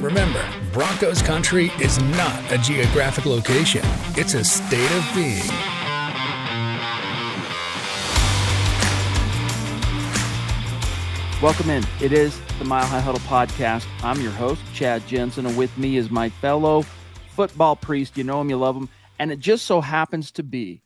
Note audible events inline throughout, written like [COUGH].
Remember, Broncos country is not a geographic location, it's a state of being. Welcome in. It is the Mile High Huddle podcast. I'm your host, Chad Jensen, and with me is my fellow football priest. You know him, you love him. And it just so happens to be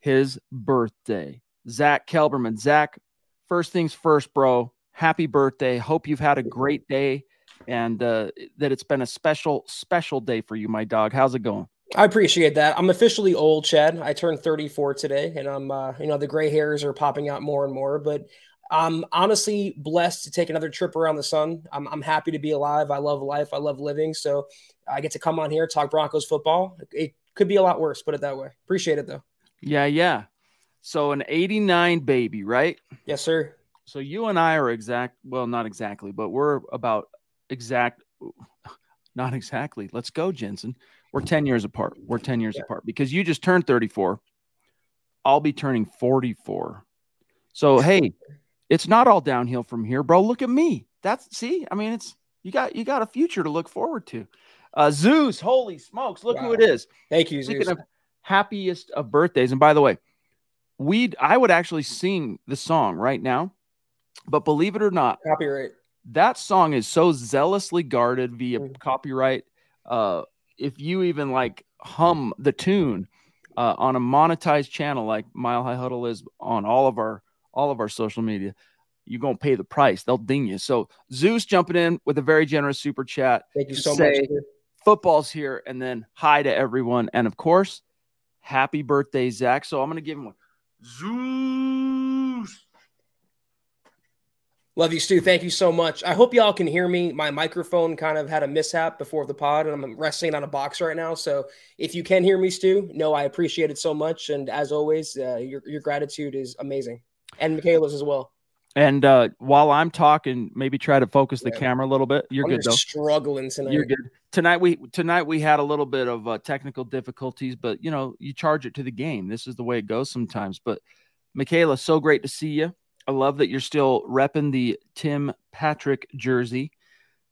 his birthday. Zack Kelberman. Zach, first things first, bro. Happy birthday. Hope you've had a great day and uh, that it's been a special, special day for you, my dog. How's it going? I appreciate that. I'm officially old, Chad. I turned 34 today, and I'm, uh, you know, the gray hairs are popping out more and more. But I'm honestly blessed to take another trip around the sun. I'm, I'm happy to be alive. I love life. I love living. So I get to come on here talk Broncos football. It could be a lot worse, put it that way. Appreciate it though. Yeah, yeah. So an 89 baby, right? Yes, sir. So you and I are exact, well, not exactly, but we're about exact, [SIGHS] not exactly. Let's go, Jensen. We're 10 years apart. We're 10 years Yeah. apart because you just turned 34. I'll be turning 44. So, hey, it's not all downhill from here, bro. Look at me. That's, see, I mean, it's, you got, you got a future to look forward to. Uh, Zeus, holy smokes, look who it is. Thank you, Speaking Zeus. of happiest of birthdays, and by the way, we I would actually sing the song right now, but believe it or not, Copyright. That song is so zealously guarded via Mm. copyright. Uh, if you even like hum the tune uh, on a monetized channel like Mile High Huddle is on all of our all of our social media, you're gonna pay the price. They'll ding you. So Zeus jumping in with a very generous super chat Thank you so much. football's here and then hi to everyone and of course happy birthday zach so i'm gonna give him one zeus Love you, Stu. Thank you so much. I hope y'all can hear me. My microphone kind of had a mishap before the pod, and I'm resting on a box right now. So if you can hear me, Stu, no, I appreciate it so much. And as always, uh, your your gratitude is amazing, and Michaela's as well. and uh while i'm talking maybe try to focus the Yeah. camera a little bit you're I'm good though struggling tonight. you're good tonight we tonight we had a little bit of uh, technical difficulties but you know you charge it to the game this is the way it goes sometimes but michaela so great to see you i love that you're still repping the tim patrick jersey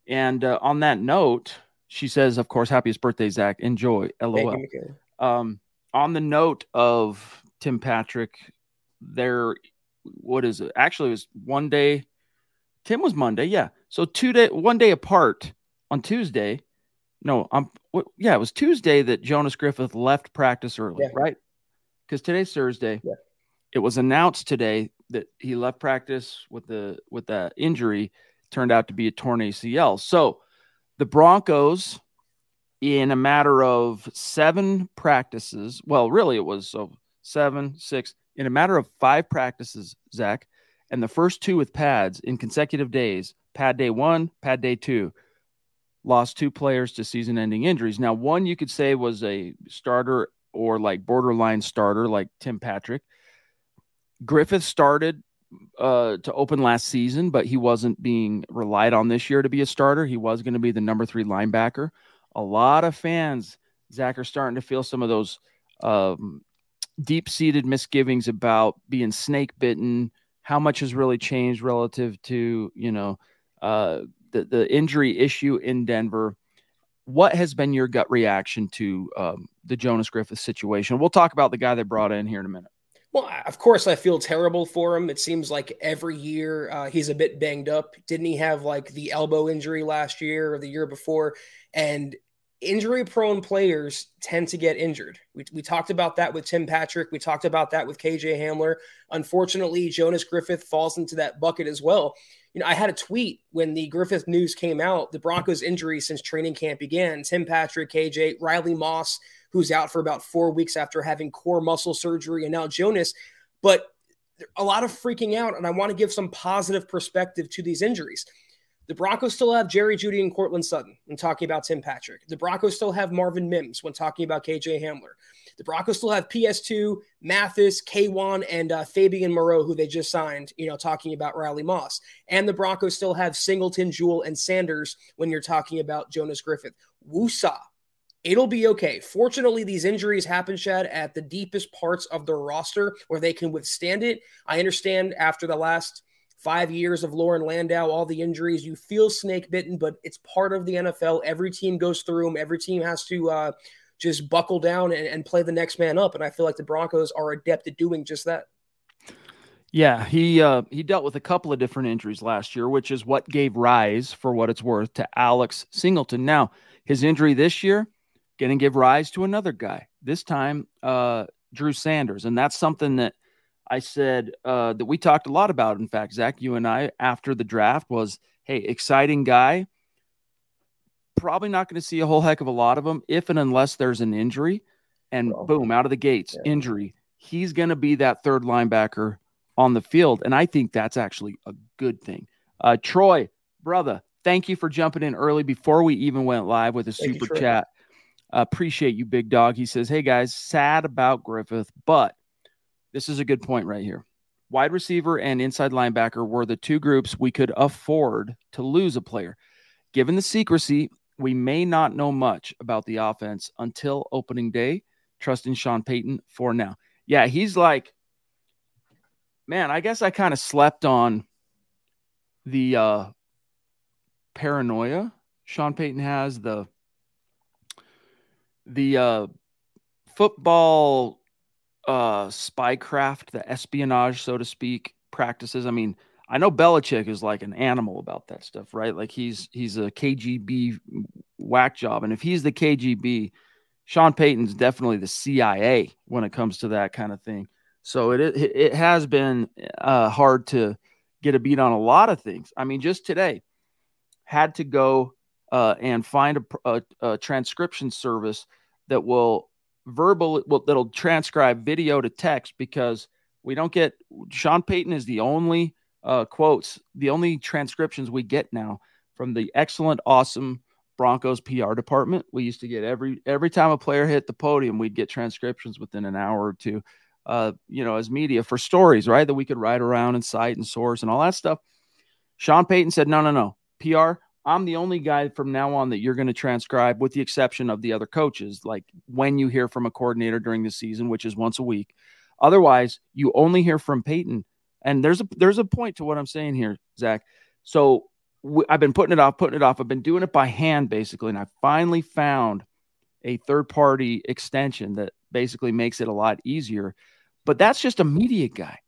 and uh, on that note she says of course happiest birthday zach enjoy lol Thank you, Michaela. um, on the note of Tim Patrick, there, what is it? Actually, it was one day. Tim was Monday, yeah. So two day, one day apart on Tuesday. No, I'm. What, yeah, it was Tuesday that Jonas Griffith left practice early, Yeah. right? Because today's Thursday. Yeah. It was announced today that he left practice with the with that injury. Turned out to be a torn ACL. So the Broncos in a matter of seven practices. Well, really, it was so seven, six, in a matter of five practices, Zach, and the first two with pads in consecutive days pad day one, pad day two, lost two players to season ending injuries. Now, one you could say was a starter or like borderline starter, like Tim Patrick. Griffith started uh, to open last season, but he wasn't being relied on this year to be a starter. He was going to be the number three linebacker a lot of fans, Zach, are starting to feel some of those um, deep seated misgivings about being snake bitten. How much has really changed relative to, you know, uh, the the injury issue in Denver. What has been your gut reaction to um, the Jonas Griffith situation? We'll talk about the guy they brought in here in a minute. Well, of course, I feel terrible for him. It seems like every year uh, he's a bit banged up. Didn't he have like the elbow injury last year or the year before? And injury prone players tend to get injured. We, we talked about that with Tim Patrick. We talked about that with KJ Hamler. Unfortunately, Jonas Griffith falls into that bucket as well. You know, I had a tweet when the Griffith news came out, the Broncos injury since training camp began. Tim Patrick, KJ, Riley Moss, who's out for about four weeks after having core muscle surgery, and now Jonas. But a lot of freaking out, and I want to give some positive perspective to these injuries. The Broncos still have Jerry Jeudy and Courtland Sutton when talking about Tim Patrick. The Broncos still have Marvin Mims when talking about KJ Hamler. The Broncos still have PS2, Mathis, K1, and uh, Fabian Moreau, who they just signed, you know, talking about Riley Moss. And the Broncos still have Singleton, Jewell, and Sanders when you're talking about Jonas Griffith. Woosah It'll be okay. Fortunately, these injuries happen, Chad, at the deepest parts of the roster where they can withstand it. I understand after the last five years of Loren Landow, all the injuries, you feel snake bitten, but it's part of the NFL. Every team goes through them. Every team has to uh, just buckle down and, and play the next man up. And I feel like the Broncos are adept at doing just that. Yeah, he uh, he dealt with a couple of different injuries last year, which is what gave rise, for what it's worth, to Alex Singleton. Now, his injury this year, going to give rise to another guy. This time, uh, Drew Sanders, and that's something that I said uh, that we talked a lot about. In fact, Zach, you and I after the draft was, hey, exciting guy. Probably not going to see a whole heck of a lot of them if and unless there's an injury, and boom, out of the gates, yeah. injury. He's going to be that third linebacker on the field, and I think that's actually a good thing. Uh, Troy, brother, thank you for jumping in early before we even went live with a thank super chat. Appreciate you, big dog. He says, Hey guys, sad about Griffith, but this is a good point right here. Wide receiver and inside linebacker were the two groups we could afford to lose a player. Given the secrecy, we may not know much about the offense until opening day. Trusting Sean Payton for now. Yeah, he's like, man, I guess I kind of slept on the uh, paranoia Sean Payton has, the the uh, football uh, spycraft, the espionage, so to speak, practices. I mean, I know Belichick is like an animal about that stuff, right? Like he's he's a KGB whack job, and if he's the KGB, Sean Payton's definitely the CIA when it comes to that kind of thing. So it it, it has been uh, hard to get a beat on a lot of things. I mean, just today had to go uh, and find a, a, a, transcription service that will verbal will, that'll transcribe video to text because we don't get Sean Payton is the only uh, quotes, the only transcriptions we get now from the excellent, awesome Broncos PR department. We used to get every every time a player hit the podium, we'd get transcriptions within an hour or two. Uh, you know, as media for stories, right? That we could write around and cite and source and all that stuff. Sean Payton said, no, no, no. PR, I'm the only guy from now on that you're going to transcribe, with the exception of the other coaches. Like when you hear from a coordinator during the season, which is once a week. Otherwise, you only hear from Payton. And there's a there's a point to what I'm saying here, Zach. So w- I've been putting it off, putting it off. I've been doing it by hand basically, and I finally found a third party extension that basically makes it a lot easier. But that's just a media guy.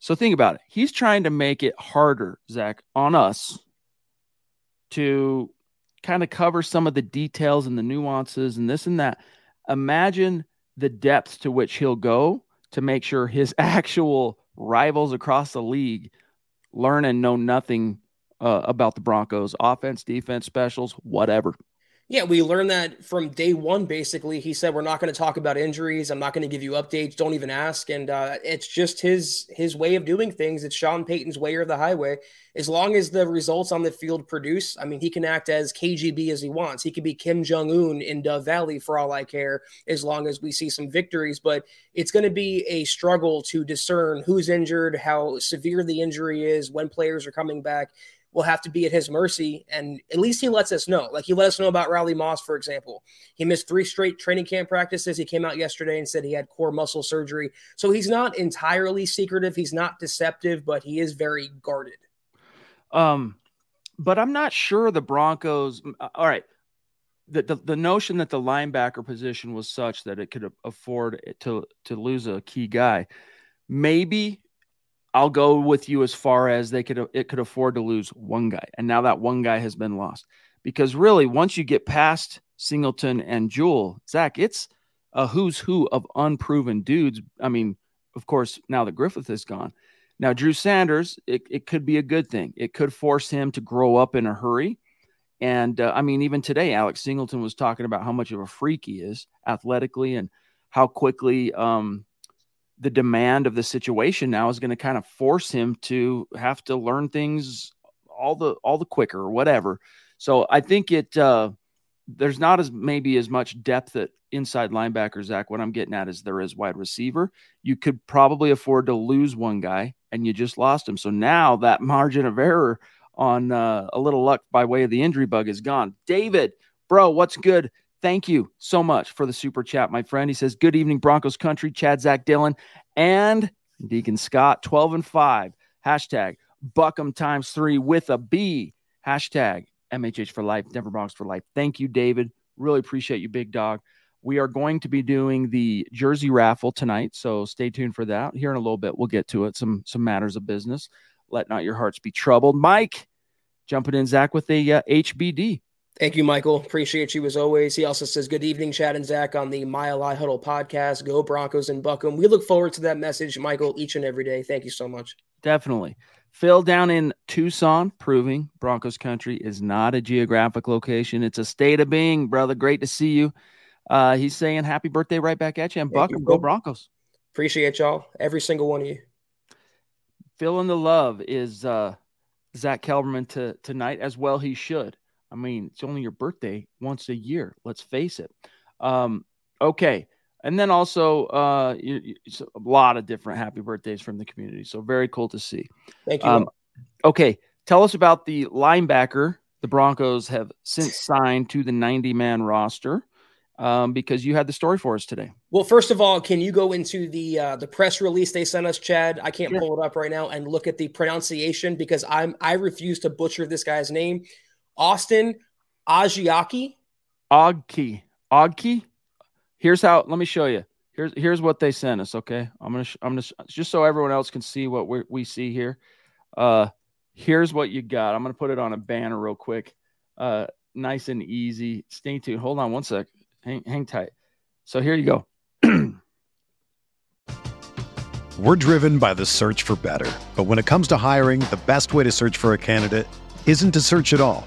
So think about it. He's trying to make it harder, Zach, on us to kind of cover some of the details and the nuances and this and that. Imagine the depth to which he'll go to make sure his [LAUGHS] actual rivals across the league learn and know nothing uh, about the Broncos offense, defense, specials, whatever. Yeah, we learned that from day one. Basically, he said we're not going to talk about injuries. I'm not going to give you updates. Don't even ask. And uh, it's just his his way of doing things. It's Sean Payton's way or the highway. As long as the results on the field produce, I mean, he can act as KGB as he wants. He could be Kim Jong Un in Dove Valley for all I care, as long as we see some victories. But it's going to be a struggle to discern who's injured, how severe the injury is, when players are coming back will have to be at his mercy. And at least he lets us know. Like he let us know about Riley Moss, for example. He missed three straight training camp practices. He came out yesterday and said he had core muscle surgery. So he's not entirely secretive. He's not deceptive, but he is very guarded. Um, but I'm not sure the Broncos. Uh, all right, the, the the notion that the linebacker position was such that it could afford to to lose a key guy, maybe I'll go with you as far as they could it could afford to lose one guy, and now that one guy has been lost. Because really, once you get past Singleton and Jewell, Zach, it's a who's who of unproven dudes. I mean, of course, now that Griffith is gone. Now, Drew Sanders, it, it could be a good thing. It could force him to grow up in a hurry. And uh, I mean, even today, Alex Singleton was talking about how much of a freak he is athletically and how quickly um, the demand of the situation now is going to kind of force him to have to learn things all the all the quicker or whatever. So I think it uh, there's not as maybe as much depth at inside linebacker, Zach. What I'm getting at is there is wide receiver. You could probably afford to lose one guy and you just lost him. So now that [LAUGHS] margin of error on uh, a little luck by way of the injury bug is gone. David, bro, what's good? Thank you so much for the super chat, my friend. He says, Good evening, Broncos country, Chad, Zach, Dylan, and Deacon Scott, 12 and 5. Hashtag Buckham times three with a B. Hashtag MHH for life, Denver Broncos for life. Thank you, David. Really appreciate you, big dog. We are going to be doing the jersey raffle tonight, so stay tuned for that. Here in a little bit, we'll get to it. Some some matters of business. Let not your hearts be troubled. Mike, jumping in, Zach, with a uh, HBD. Thank you, Michael. Appreciate you as always. He also says, Good evening, Chad and Zach on the Mile High Huddle podcast. Go Broncos and Buckham. We look forward to that message, Michael, each and every day. Thank you so much. Definitely. Phil down in Tucson, proving Broncos country is not a geographic location. It's a state of being, brother. Great to see you. Uh, he's saying happy birthday right back at you. And Buckham, go Broncos. Appreciate y'all, every single one of you. Feeling the love is uh, Zack Kelberman to, tonight as well. He should. I mean, it's only your birthday once a year. Let's face it. Um, okay. And then also uh, you, you, a lot of different happy birthdays from the community. So very cool to see. Thank you. Um, okay. Tell us about the linebacker the Broncos have since signed to the 90 man roster um, because you had the story for us today. Well, first of all, can you go into the uh, the press release they sent us, Chad? I can't pull it up right now and look at the pronunciation because I'm I refuse to butcher this guy's name. Austin Ajiake. Ogki. Ogki. Here's how. Let me show you. Here's here's what they sent us. Okay, I'm gonna I'm gonna just so everyone else can see what we we see here. Uh, here's what you got. I'm gonna put it on a banner real quick. Uh, nice and easy. Stay tuned. Hold on one sec. Hang, hang tight. So here you go. [CLEARS THROAT] We're driven by the search for better. But when it comes to hiring, the best way to search for a candidate isn't to search at all.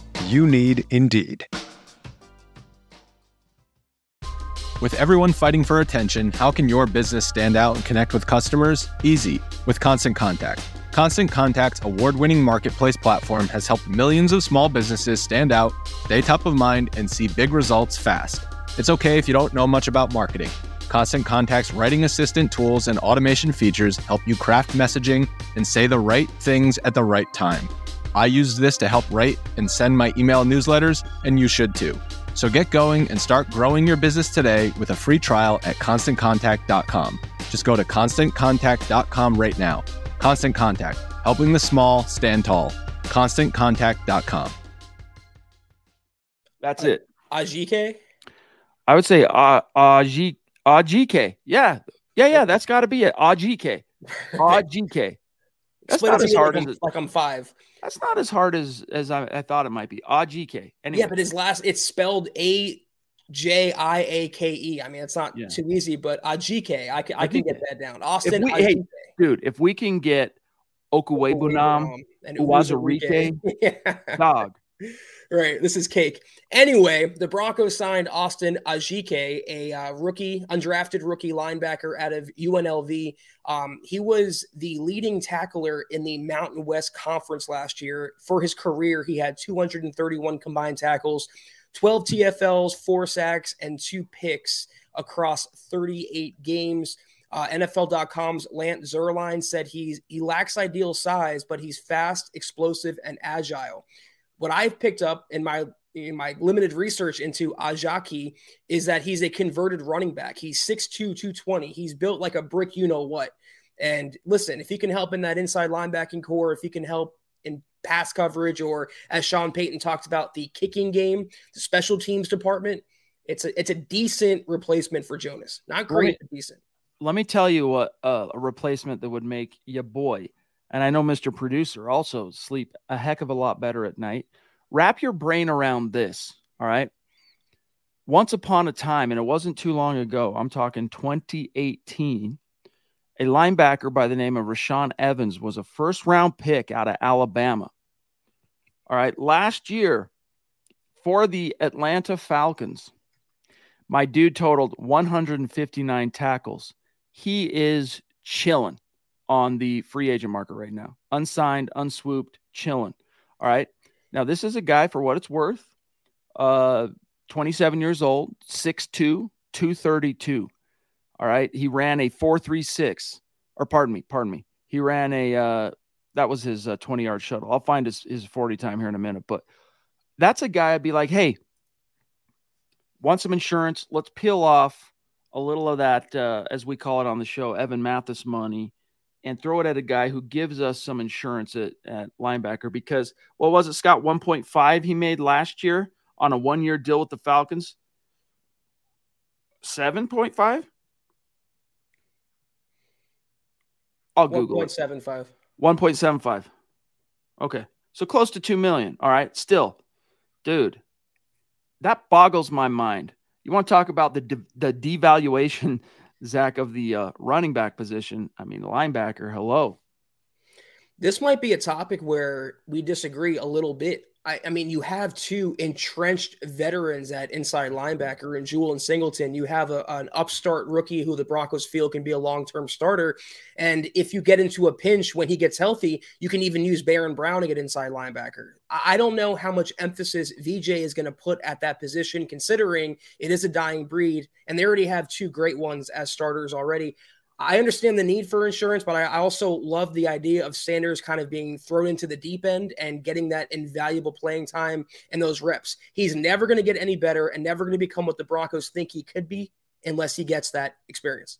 You need Indeed. With everyone fighting for attention, how can your business stand out and connect with customers? Easy, with Constant Contact. Constant Contact's award winning marketplace platform has helped millions of small businesses stand out, stay top of mind, and see big results fast. It's okay if you don't know much about marketing. Constant Contact's writing assistant tools and automation features help you craft messaging and say the right things at the right time. I use this to help write and send my email newsletters, and you should too. So get going and start growing your business today with a free trial at constantcontact.com. Just go to constantcontact.com right now. Constant Contact, helping the small stand tall. ConstantContact.com. That's it. Ajike? I would say uh, Ajike. Ajike. Yeah. Yeah, yeah, that's got to be it. Ajike. [LAUGHS] Ajike. That's not as hard like, as like I'm five. That's not as hard as as I, I thought it might be. Ajike. Anyway. Yeah, but his last it's spelled A J I A K E. I mean, it's not yeah. too easy, but Ajike, I can I can get that down. Austin, we, hey, dude, if we can get Okwuegbunam and Uwazurike, [LAUGHS] yeah. dog. Right, this is cake. Anyway, the Broncos signed Austin Ajike, a uh, rookie, undrafted rookie linebacker out of UNLV. Um, he was the leading tackler in the Mountain West Conference last year. For his career, he had 231 combined tackles, 12 TFLs, four sacks, and two picks across 38 games. Uh, NFL.com's Lance Zierlein said he's he lacks ideal size, but he's fast, explosive, and agile. What I've picked up in my in my limited research into Ajaki is that he's a converted running back. He's 6'2, 220. He's built like a brick, you know what. And listen, if he can help in that inside linebacking core, if he can help in pass coverage, or as Sean Payton talked about, the kicking game, the special teams department, it's a it's a decent replacement for Jonas. Not great, but decent. Let me tell you what uh, a replacement that would make your boy, and I know Mr. Producer also sleep a heck of a lot better at night. Wrap your brain around this. All right. Once upon a time, and it wasn't too long ago, I'm talking 2018, a linebacker by the name of Rashaan Evans was a first round pick out of Alabama. All right. Last year for the Atlanta Falcons, my dude totaled 159 tackles. He is chilling on the free agent market right now. Unsigned, unswooped, chilling. All right. Now, this is a guy for what it's worth. Uh, 27 years old, 6'2, 232. All right. He ran a 436, or pardon me, pardon me. He ran a, uh, that was his uh, 20 yard shuttle. I'll find his, his 40 time here in a minute. But that's a guy I'd be like, hey, want some insurance? Let's peel off a little of that, uh, as we call it on the show, Evan Mathis money and throw it at a guy who gives us some insurance at, at linebacker because what was it, Scott? 1.5 he made last year on a one year deal with the Falcons. 7.5? I'll Google 1.75. 1.75. Okay. So close to 2 million. All right. Still, dude, that boggles my mind. You want to talk about the de- the devaluation, Zach, of the uh, running back position? I mean, linebacker. Hello. This might be a topic where we disagree a little bit I, I, mean, you have two entrenched veterans at inside linebacker in Jewell and Singleton. You have a, an upstart rookie who the Broncos feel can be a long term starter. And if you get into a pinch when he gets healthy, you can even use Baron Browning at inside linebacker. I, I don't know how much emphasis VJ is going to put at that position, considering it is a dying breed. And they already have two great ones as starters already. I understand the need for insurance, but I also love the idea of Sanders kind of being thrown into the deep end and getting that invaluable playing time and those reps. He's never going to get any better and never going to become what the Broncos think he could be unless he gets that experience.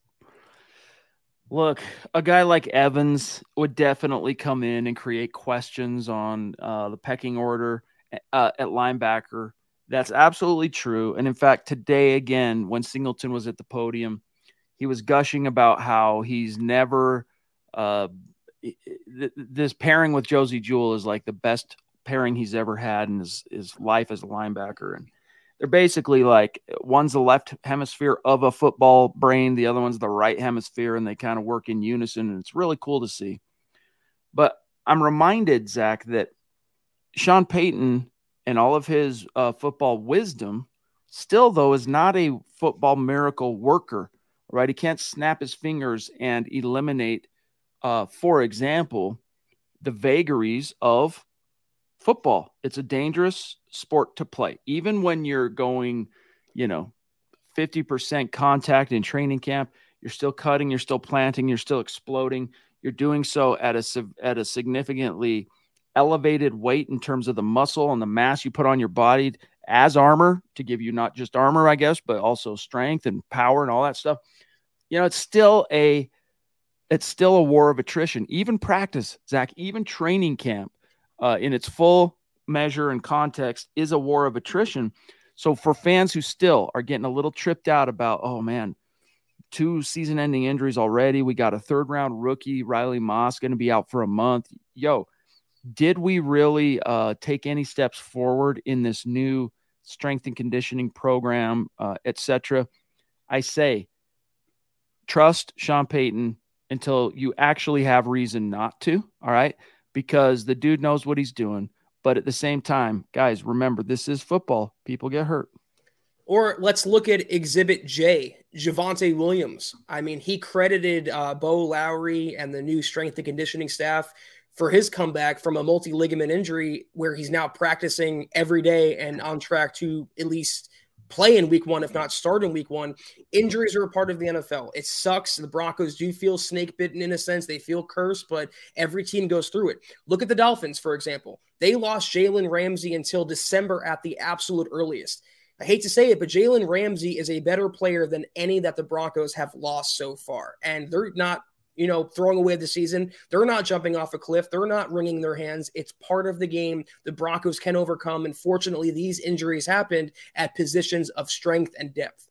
Look, a guy like Evans would definitely come in and create questions on uh, the pecking order uh, at linebacker. That's absolutely true. And in fact, today, again, when Singleton was at the podium, he was gushing about how he's never uh, th- this pairing with Josey Jewell is like the best pairing he's ever had in his, his life as a linebacker. And they're basically like one's the left hemisphere of a football brain, the other one's the right hemisphere, and they kind of work in unison. And it's really cool to see. But I'm reminded, Zach, that Sean Payton and all of his uh, football wisdom still, though, is not a football miracle worker right? He can't snap his fingers and eliminate, uh, for example, the vagaries of football. It's a dangerous sport to play, even when you're going, you know, 50% contact in training camp. You're still cutting, you're still planting, you're still exploding. You're doing so at a at a significantly elevated weight in terms of the muscle and the mass you put on your body as armor to give you not just armor, I guess, but also strength and power and all that stuff you know, it's still a it's still a war of attrition. Even practice, Zach, even training camp, uh, in its full measure and context, is a war of attrition. So for fans who still are getting a little tripped out about, oh man, two season-ending injuries already. We got a third-round rookie, Riley Moss, going to be out for a month. Yo, did we really uh, take any steps forward in this new strength and conditioning program, uh, etc.? I say, trust Sean Payton until you actually have reason not to. All right, because the dude knows what he's doing. But at the same time, guys, remember this is football. People get hurt. Or let's look at Exhibit J, Javonte Williams. I mean, he credited uh, Bo Lowry and the new strength and conditioning staff for his comeback from a multi ligament injury, where he's now practicing every day and on track to at least play in week one, if not start in week one. Injuries are a part of the NFL. It sucks. The Broncos do feel snake bitten in a sense. They feel cursed, but every team goes through it. Look at the Dolphins, for example. They lost Jalen Ramsey until December at the absolute earliest. I hate to say it, but Jalen Ramsey is a better player than any that the Broncos have lost so far. And they're not you know, throwing away the season. They're not jumping off a cliff. They're not wringing their hands. It's part of the game. The Broncos can overcome. And fortunately, these injuries happened at positions of strength and depth.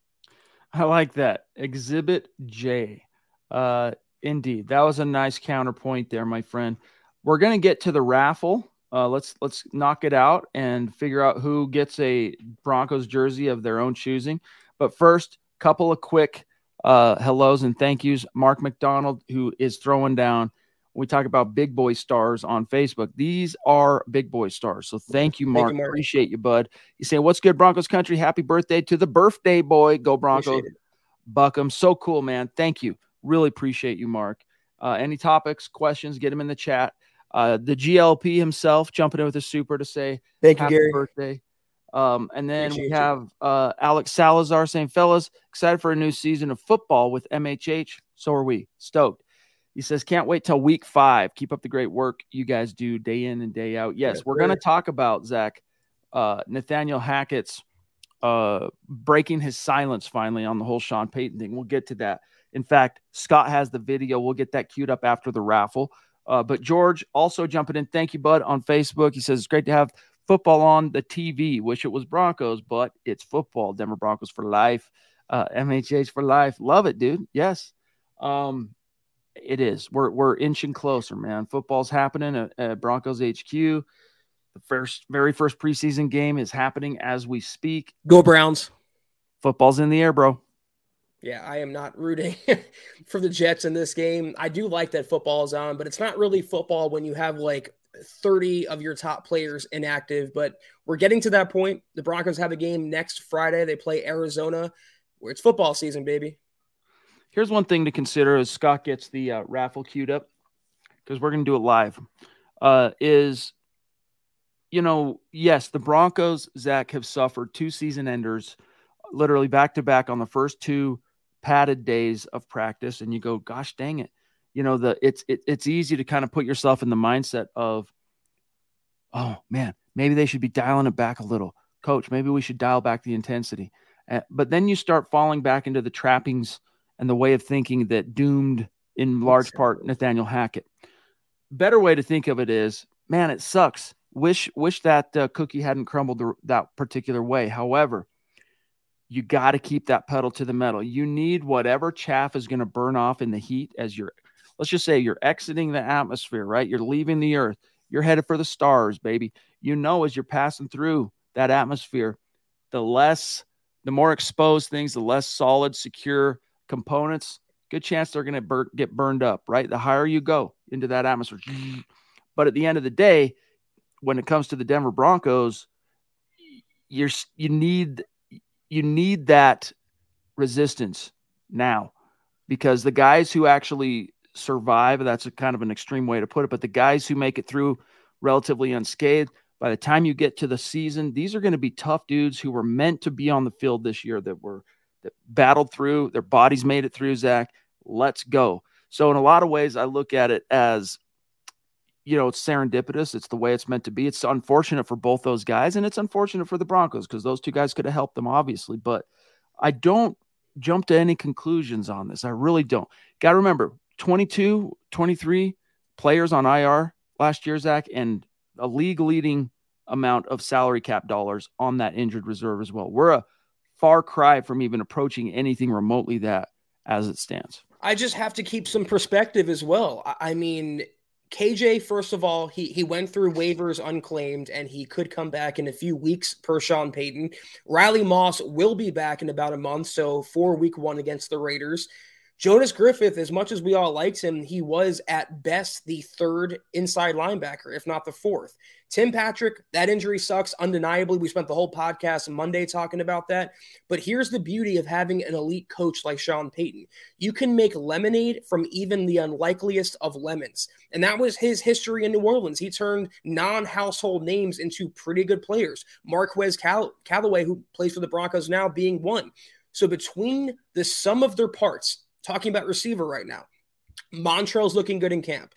I like that. Exhibit J. Uh, indeed, that was a nice counterpoint there, my friend. We're gonna get to the raffle. Uh, let's let's knock it out and figure out who gets a Broncos jersey of their own choosing. But first, couple of quick uh, hellos and thank yous. Mark McDonald, who is throwing down. We talk about big boy stars on Facebook. These are big boy stars. So thank you, Mark. Thank you, Mark. Appreciate you, bud. You say, What's good, Broncos country? Happy birthday to the birthday boy. Go Broncos. Buckham. So cool, man. Thank you. Really appreciate you, Mark. Uh, any topics, questions, get them in the chat. Uh, the GLP himself jumping in with a super to say, Thank you, Gary. birthday. Um, and then Appreciate we have uh, Alex Salazar saying, fellas, excited for a new season of football with MHH. So are we. Stoked. He says, can't wait till week five. Keep up the great work you guys do day in and day out. Yes, we're going to talk about, Zach, uh, Nathaniel Hackett's uh, breaking his silence finally on the whole Sean Payton thing. We'll get to that. In fact, Scott has the video. We'll get that queued up after the raffle. Uh, but George also jumping in. Thank you, bud, on Facebook. He says it's great to have football on the TV. Wish it was Broncos, but it's football. Denver Broncos for life. Uh, MHH for life. Love it, dude. Yes. Um, it is. We're we're inching closer, man. Football's happening at, at, Broncos HQ. The first, very first preseason game is happening as we speak. Go Browns! Football's in the air, bro. Yeah, I am not rooting [LAUGHS] for the Jets in this game. I do like that football is on, but it's not really football when you have like 30 of your top players inactive, but we're getting to that point. The Broncos have a game next Friday. They play Arizona, where it's football season, baby. Here's one thing to consider as Scott gets the uh, raffle queued up, because we're going to do it live. Uh, is, you know, yes, the Broncos, Zach, have suffered two season enders literally back to back on the first two padded days of practice. And you go, gosh dang it you know the it's it, it's easy to kind of put yourself in the mindset of oh man maybe they should be dialing it back a little. Coach maybe we should dial back the intensity. Uh, but then you start falling back into the trappings and the way of thinking that doomed in large part nathaniel hackett. Better way to think of it is man it sucks. Wish wish that uh, cookie hadn't crumbled the, that particular way. However you got to keep that pedal to the metal. You need whatever chaff is going to burn off in the heat as you're let's just say you're exiting the atmosphere, right? You're leaving the earth. You're headed for the stars, baby. You know, as you're passing through that atmosphere, the less, the more exposed things, the less solid, secure components, good chance they're going to bur- get burned up, right? The higher you go into that atmosphere. [SNIFFS] But at the end of the day, when it comes to the Denver Broncos, you're you need you need that resistance now because the guys who actually survive. That's a kind of an extreme way to put it. But the guys who make it through relatively unscathed, by the time you get to the season, these are going to be tough dudes who were meant to be on the field this year that were that battled through, their bodies made it through, Zach. Let's go. So in a lot of ways, I look at it as you know, it's serendipitous. It's the way it's meant to be. It's unfortunate for both those guys, and it's unfortunate for the Broncos because those two guys could have helped them, obviously. But I don't jump to any conclusions on this. I really don't. Got to remember, 22, 23 players on IR last year, Zach, and a league leading amount of salary cap dollars on that injured reserve as well. We're a far cry from even approaching anything remotely that as it stands. I just have to keep some perspective as well. I mean, KJ, first of all, he he went through waivers unclaimed, and he could come back in a few weeks per Sean Payton. Riley Moss will be back in about a month, so for Week One against the Raiders. Jonas Griffith, as much as we all liked him, he was at best the third inside linebacker, if not the fourth. Tim Patrick, that injury sucks undeniably. We spent the whole podcast Monday talking about that. But here's the beauty of having an elite coach like Sean Payton. You can make lemonade from even the unlikeliest of lemons. And that was his history in New Orleans. He turned non household names into pretty good players. Marquez Call- Callaway, who plays for the Broncos now, being one. So between the sum of their parts, talking about receiver right now. Montrell's looking good in camp.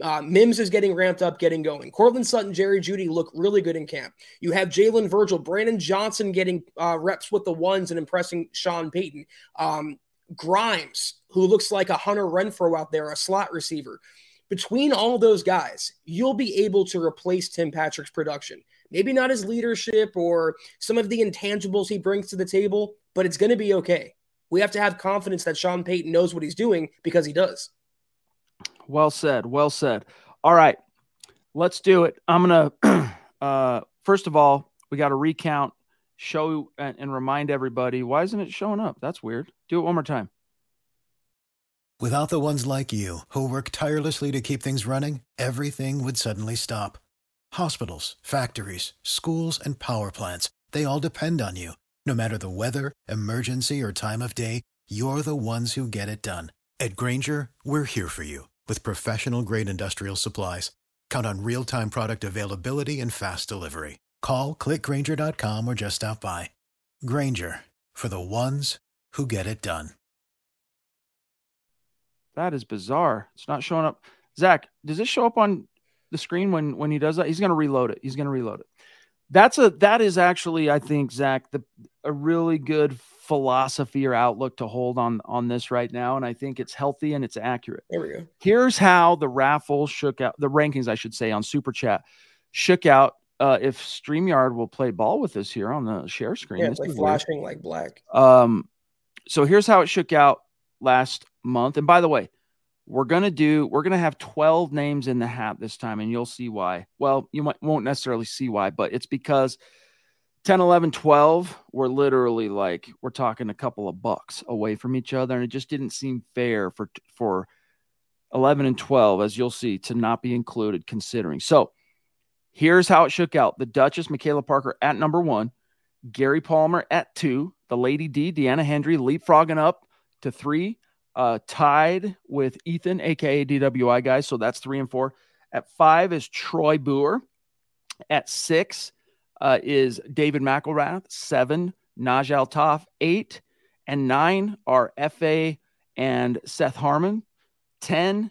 Uh, Mims is getting ramped up, getting going. Courtland Sutton, Jerry Jeudy look really good in camp. You have Jalen Virgil, Brandon Johnson getting uh, reps with the ones and impressing Sean Payton. Um, Grimes, who looks like a Hunter Renfrow out there, a slot receiver. Between all those guys, you'll be able to replace Tim Patrick's production. Maybe not his leadership or some of the intangibles he brings to the table, but it's going to be okay. We have to have confidence that Sean Payton knows what he's doing because he does. Well said. Well said. All right. Let's do it. I'm going to, [CLEARS THROAT] uh, first of all, we got to recount, show, and, and remind everybody. Why isn't it showing up? That's weird. Do it one more time. Without the ones like you who work tirelessly to keep things running, everything would suddenly stop. Hospitals, factories, schools, and power plants, they all depend on you. No matter the weather, emergency, or time of day, you're the ones who get it done. At Grainger, we're here for you with professional grade industrial supplies. Count on real time product availability and fast delivery. Call clickgrainger.com or just stop by. Grainger for the ones who get it done. That is bizarre. It's not showing up. Zach, does this show up on the screen when when he does that? He's going to reload it. He's going to reload it that's a that is actually i think zach the a really good philosophy or outlook to hold on on this right now and i think it's healthy and it's accurate there we go here's how the raffle shook out the rankings i should say on super chat shook out uh, if StreamYard will play ball with us here on the share screen. Yeah, it's like flashing weird. like black. Um, so here's how it shook out last month. And by the way, we're going to do we're going to have 12 names in the hat this time and you'll see why. Well you might won't necessarily see why but it's because 10 11 12 we're literally like we're talking a couple of bucks away from each other and it just didn't seem fair for for 11 and 12 as you'll see to not be included considering. So here's how it shook out. The duchess michaela parker at number one gary palmer at two the lady d deanna hendry leapfrogging up to three uh, tied with Ethan, aka DWI guys. So that's three and four. At five is Troy Boer. At six uh, is David McElrath. Seven, Naj Altaf. Eight and nine are FA and Seth Harmon. Ten,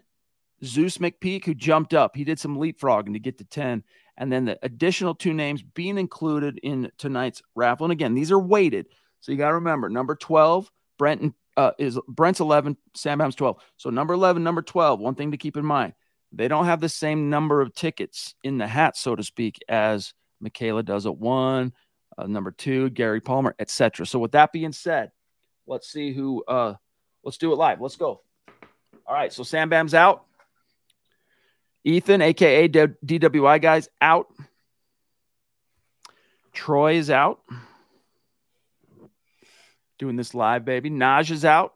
Zeus McPeak, who jumped up. He did some leapfrogging to get to 10. And then the additional two names being included in tonight's raffle. And again, these are weighted. So you got to remember number 12, Brenton uh, is Brent's 11, Sam Bam's 12. So number 11, number 12, one thing to keep in mind, they don't have the same number of tickets in the hat, so to speak, as Michaela does at one, uh, number two, Gary Palmer, etc. So with that being said, let's see who, uh, let's do it live. Let's go. All right. So Sam Bam's out. Ethan, aka DWI guys, out. Troy is out doing this live, baby. Naj is out.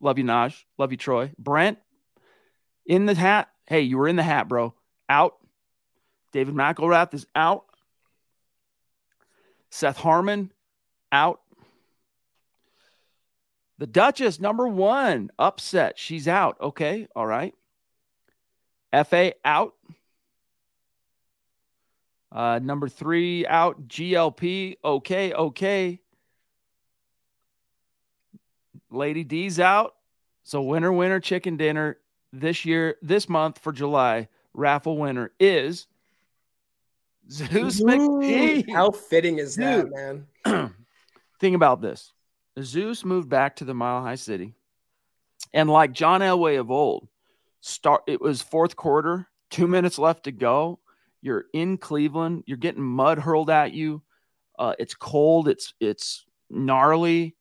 Love you, Naj. Love you, Troy. Brent in the hat. Hey, you were in the hat, bro. Out. David McElrath is out. Seth Harmon out. The Duchess, number one, upset. She's out. Okay. All right. FA out. Uh, number three out. GLP. Okay. Okay. Lady D's out. So winner, winner, chicken dinner this year, this month for July. Raffle winner is Zeus. How fitting is Dude. that, man? [CLEARS THROAT] Think about this. Zeus moved back to the Mile High City. And like John Elway of old, start it was fourth quarter, two minutes left to go. You're in Cleveland, you're getting mud hurled at you. Uh, it's cold, it's it's gnarly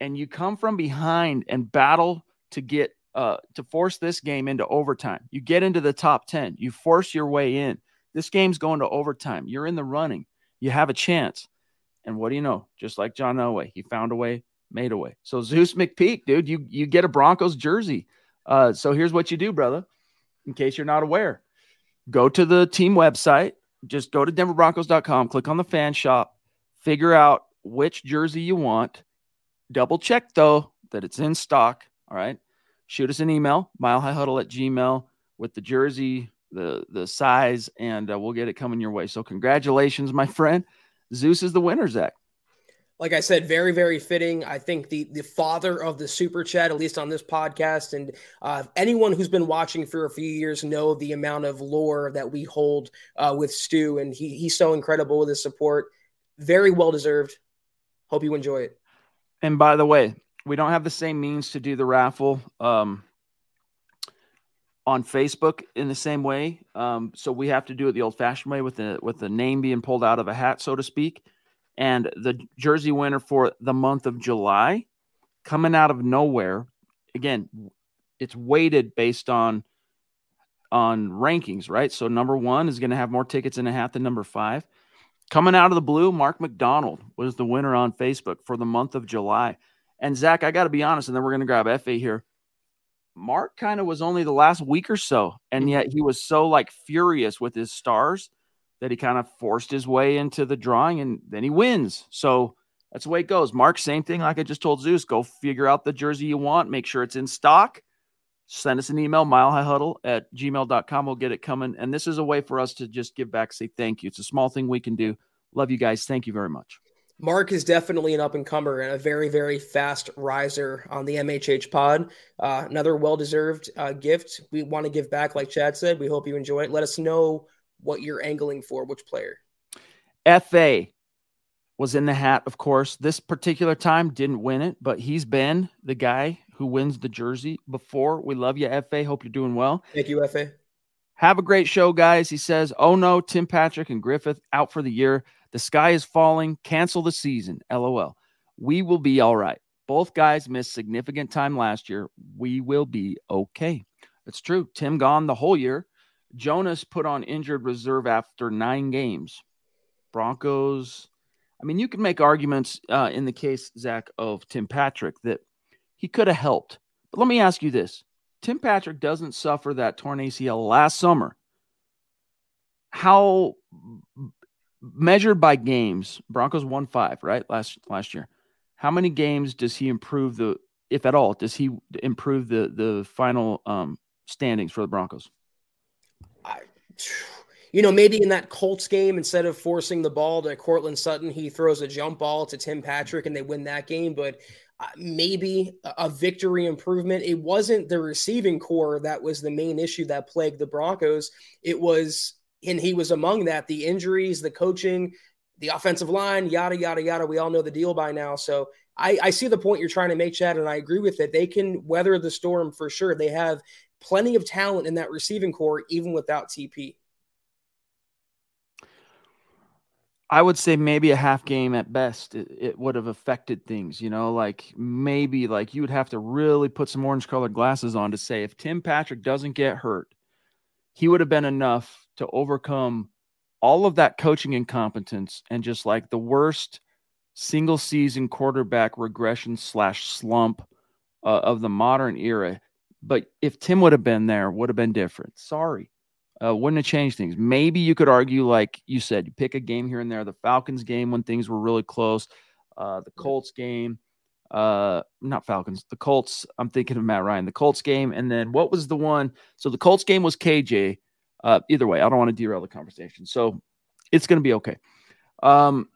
and you come from behind and battle to get uh, to force this game into overtime. You get into the top 10, you force your way in. This game's going to overtime. You're in the running. You have a chance. And what do you know? Just like John Elway, he found a way, made a way. So Zeus McPeak, dude, you you get a Broncos jersey. Uh, so here's what you do, brother. In case you're not aware, go to the team website. Just go to denverbroncos.com, click on the fan shop, figure out which jersey you want. Double check though that it's in stock. All right. Shoot us an email, milehighhuddle at gmail with the jersey, the the size, and uh, we'll get it coming your way. So congratulations, my friend. Zeus is the winner, Zach. Like I said, very, very fitting. I think the the father of the super chat, at least on this podcast, and uh, anyone who's been watching for a few years know the amount of lore that we hold uh, with Stu, and he he's so incredible with his support. Very well deserved. Hope you enjoy it. And by the way, we don't have the same means to do the raffle um, on Facebook in the same way. Um, so we have to do it the old-fashioned way with the with the name being pulled out of a hat, so to speak. And the jersey winner for the month of July, coming out of nowhere, again, it's weighted based on on rankings, right? So number one is going to have more tickets in a hat than number five. Coming out of the blue, Mark McDonald was the winner on Facebook for the month of July. And Zach, I got to be honest, and then we're going to grab FA here. Mark kind of was only the last week or so, and mm-hmm. yet he was so like furious with his stars that he kind of forced his way into the drawing and then he wins. So that's the way it goes. Mark, same thing. Like I just told Zeus, go figure out the jersey you want, make sure it's in stock. Send us an email, milehighhuddle at gmail.com. We'll get it coming. And this is a way for us to just give back, say thank you. It's a small thing we can do. Love you guys. Thank you very much. Mark is definitely an up and comer and a very, very fast riser on the MHH pod. Uh, another well deserved uh, gift. We want to give back, like Chad said. We hope you enjoy it. Let us know what you're angling for, which player. FA was in the hat, of course. This particular time didn't win it, but he's been the guy who wins the jersey before. We love you, FA. Hope you're doing well. Thank you, FA. Have a great show, guys. He says, Oh no, Tim Patrick and Griffith out for the year. The sky is falling. Cancel the season. LOL. We will be all right. Both guys missed significant time last year. We will be okay. It's true. Tim gone the whole year. Jonas put on injured reserve after nine games. Broncos. I mean, you can make arguments uh, in the case, Zach, of Tim Patrick that he could have helped. But let me ask you this Tim Patrick doesn't suffer that torn ACL last summer. How measured by games, Broncos won five, right? Last last year. How many games does he improve the, if at all, does he improve the the final um, standings for the Broncos? I, you know, maybe in that Colts game, instead of forcing the ball to Courtland Sutton, he throws a jump ball to Tim Patrick and they win that game. But Uh, maybe a victory improvement. It wasn't the receiving corps that was the main issue that plagued the Broncos. It was and he was among that. The injuries, the coaching, the offensive line, yada yada yada. We all know the deal by now. So I, I see the point you're trying to make, Chad, and I agree with it. They can weather the storm for sure. They have plenty of talent in that receiving corps, even without TP. I would say maybe a half game at best. It, it, would have affected things, you know, like maybe like you would have to really put some orange colored glasses on to say if Tim Patrick doesn't get hurt, he would have been enough to overcome all of that coaching incompetence and just like the worst single season quarterback regression slash slump uh, of the modern era. But if Tim would have been there, would have been different. Sorry. Uh, wouldn't have changed things. Maybe you could argue, like you said, you pick a game here and there. The Falcons game when things were really close, uh, the Colts game, uh, not Falcons, the Colts. I'm thinking of Matt Ryan, the Colts game, and then what was the one? So the Colts game was KJ. Uh, either way, I don't want to derail the conversation. So it's going to be okay. Um,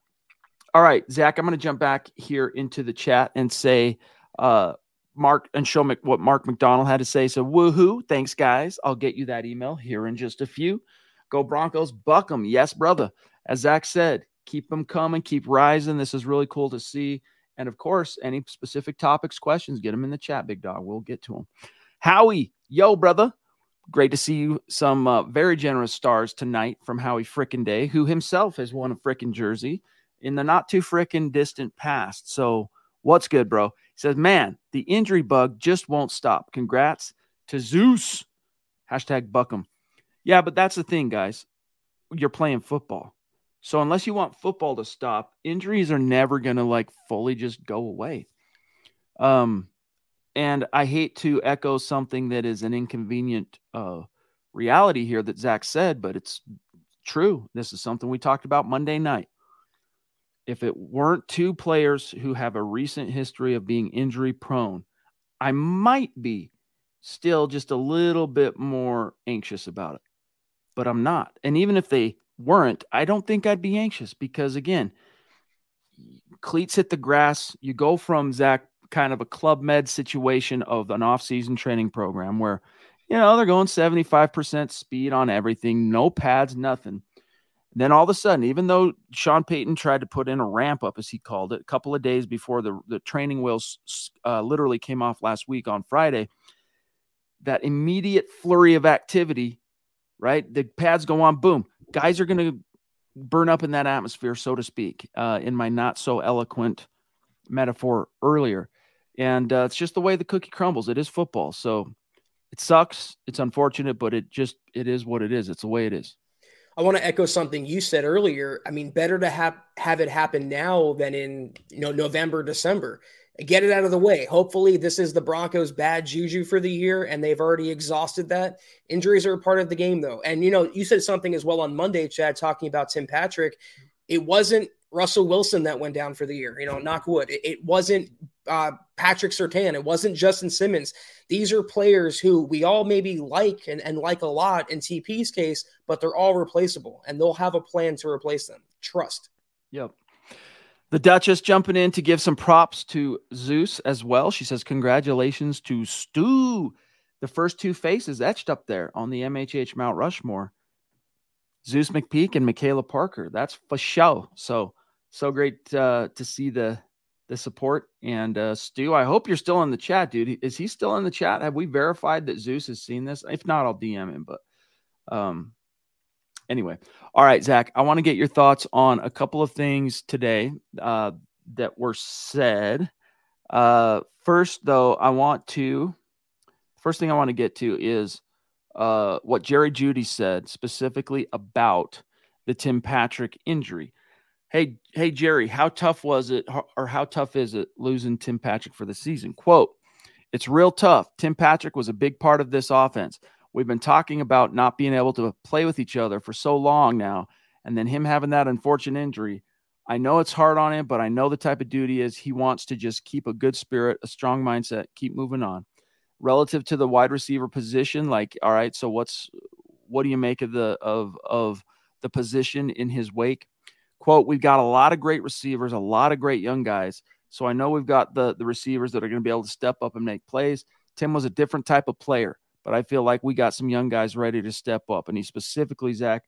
all right, Zach, I'm going to jump back here into the chat and say, uh, Mark and show me what Mark McDonald had to say. So, woohoo. Thanks, guys. I'll get you that email here in just a few. Go Broncos, buck them. Yes, brother. As Zach said, keep them coming, keep rising. This is really cool to see. And of course, any specific topics, questions, get them in the chat, big dog. We'll get to them. Howie, yo, brother. Great to see you. Some uh, very generous stars tonight from Howie Frickin' Day, who himself has won a frickin' jersey in the not too frickin' distant past. So, what's good, bro? He says, Man, the injury bug just won't stop. Congrats. to Zeus. Hashtag BuckEm. Yeah, but that's the thing, guys. You're playing football. So unless you want football to stop, injuries are never going to like fully just go away. Um, and I hate to echo something that is an inconvenient uh, reality here that Zach said, but it's true. This is something we talked about Monday night. If it weren't two players who have a recent history of being injury prone, I might be still just a little bit more anxious about it, but I'm not. And even if they weren't, I don't think I'd be anxious because, again, cleats hit the grass. You go from Zach kind of a club med situation of an off-season training program where you know they're going 75% speed on everything no pads nothing then all of a sudden even though sean payton tried to put in a ramp up as he called it a couple of days before the, the training wheels uh, literally came off last week on friday that immediate flurry of activity right the pads go on boom guys are going to burn up in that atmosphere so to speak uh, in my not so eloquent metaphor earlier and uh, it's just the way the cookie crumbles. It is football, so it sucks. It's unfortunate, but it just it is what it is. It's the way it is. I want to echo something you said earlier. I mean, better to have have it happen now than in you know November, December. Get it out of the way. Hopefully, this is the Broncos' bad juju for the year, and they've already exhausted that. Injuries are a part of the game, though. And you know, you said something as well on Monday, Chad, talking about Tim Patrick. It wasn't Russell Wilson that went down for the year. You know, knock wood. It, it wasn't uh, Patrick Surtain. It wasn't Justin Simmons. These are players who we all maybe like and, and like a lot in TP's case, but they're all replaceable and they'll have a plan to replace them. Trust. Yep. The Duchess jumping in to give some props to Zeus as well. She says, Congratulations to Stu. The first two faces etched up there on the MHH Mount Rushmore. Zeus McPeak and Michaela Parker. That's for show. So so great uh, to see the the support. And uh, Stu, I hope you're still in the chat, dude. Is he still in the chat? Have we verified that Zeus has seen this? If not, I'll DM him. But um, anyway, all right, Zach, I want to get your thoughts on a couple of things today uh, that were said. Uh, first, though, I want to first thing I want to get to is uh, what Jerry Jeudy said specifically about the Tim Patrick injury. Hey, hey, Jerry, how tough was it or how tough is it losing Tim Patrick for the season? Quote, it's real tough. Tim Patrick was a big part of this offense. We've been talking about not being able to play with each other for so long now, and then him having that unfortunate injury. I know it's hard on him, but I know the type of duty is he wants to just keep a good spirit, a strong mindset, keep moving on. Relative to the wide receiver position, like, all right, so what's what do you make of the of of the position in his wake? Quote, we've got a lot of great receivers, a lot of great young guys. So I know we've got the, the receivers that are going to be able to step up and make plays. Tim was a different type of player, but I feel like we got some young guys ready to step up. And he specifically, Zach,